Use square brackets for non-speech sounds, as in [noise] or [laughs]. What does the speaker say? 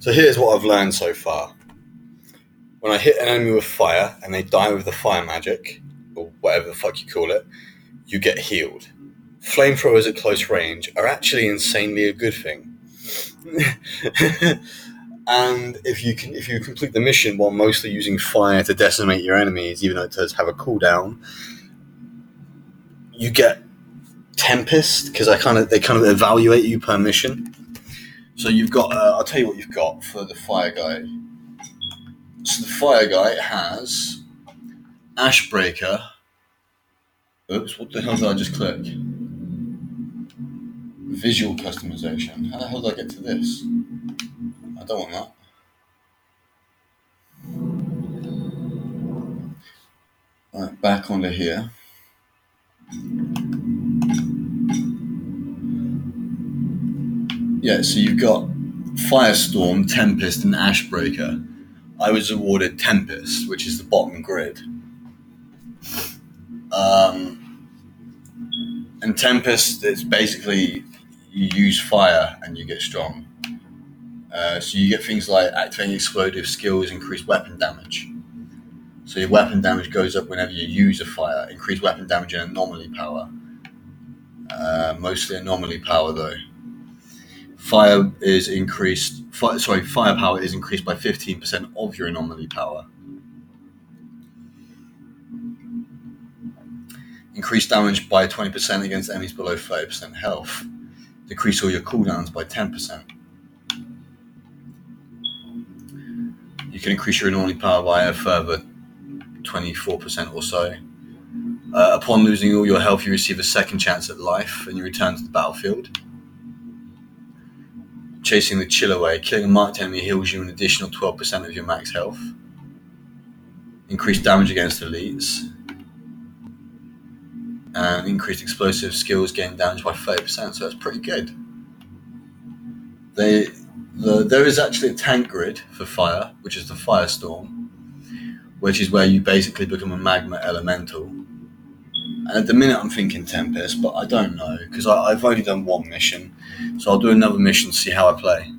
So here's what I've learned so far. When I hit an enemy with fire and they die with the fire magic, or whatever the fuck you call it, you get healed. Flamethrowers at close range are actually insanely a good thing. [laughs] and if you can, if you complete the mission while mostly using fire to decimate your enemies, even though it does have a cooldown, you get Tempest because I kind of they kind of evaluate you per mission. So you've got, uh, I'll tell you what you've got for the fire guy. So the fire guy has Ashbreaker. Oops, what the hell did I just click? Visual customization. How the hell did I get to this? I don't want that. Right, back onto here. Yeah, so you've got Firestorm, Tempest, and Ashbreaker. I was awarded Tempest, which is the bottom grid. Um, and Tempest is basically you use fire and you get strong. Uh, so you get things like activating explosive skills, increased weapon damage. So your weapon damage goes up whenever you use a fire. Increased weapon damage and anomaly power. Uh, mostly anomaly power though. Fire is increased. Fi- sorry, firepower is increased by fifteen percent of your anomaly power. Increase damage by twenty percent against enemies below thirty percent health. Decrease all your cooldowns by ten percent. You can increase your anomaly power by a further twenty-four percent or so. Uh, upon losing all your health, you receive a second chance at life, and you return to the battlefield chasing the chill away. Killing a marked enemy heals you an additional 12% of your max health. Increased damage against elites. And increased explosive skills gain damage by 30%, so that's pretty good. They, the, there is actually a tank grid for fire, which is the Firestorm, which is where you basically become a magma elemental. And at the minute, I'm thinking Tempest, but I don't know because I've only done one mission. So I'll do another mission to see how I play.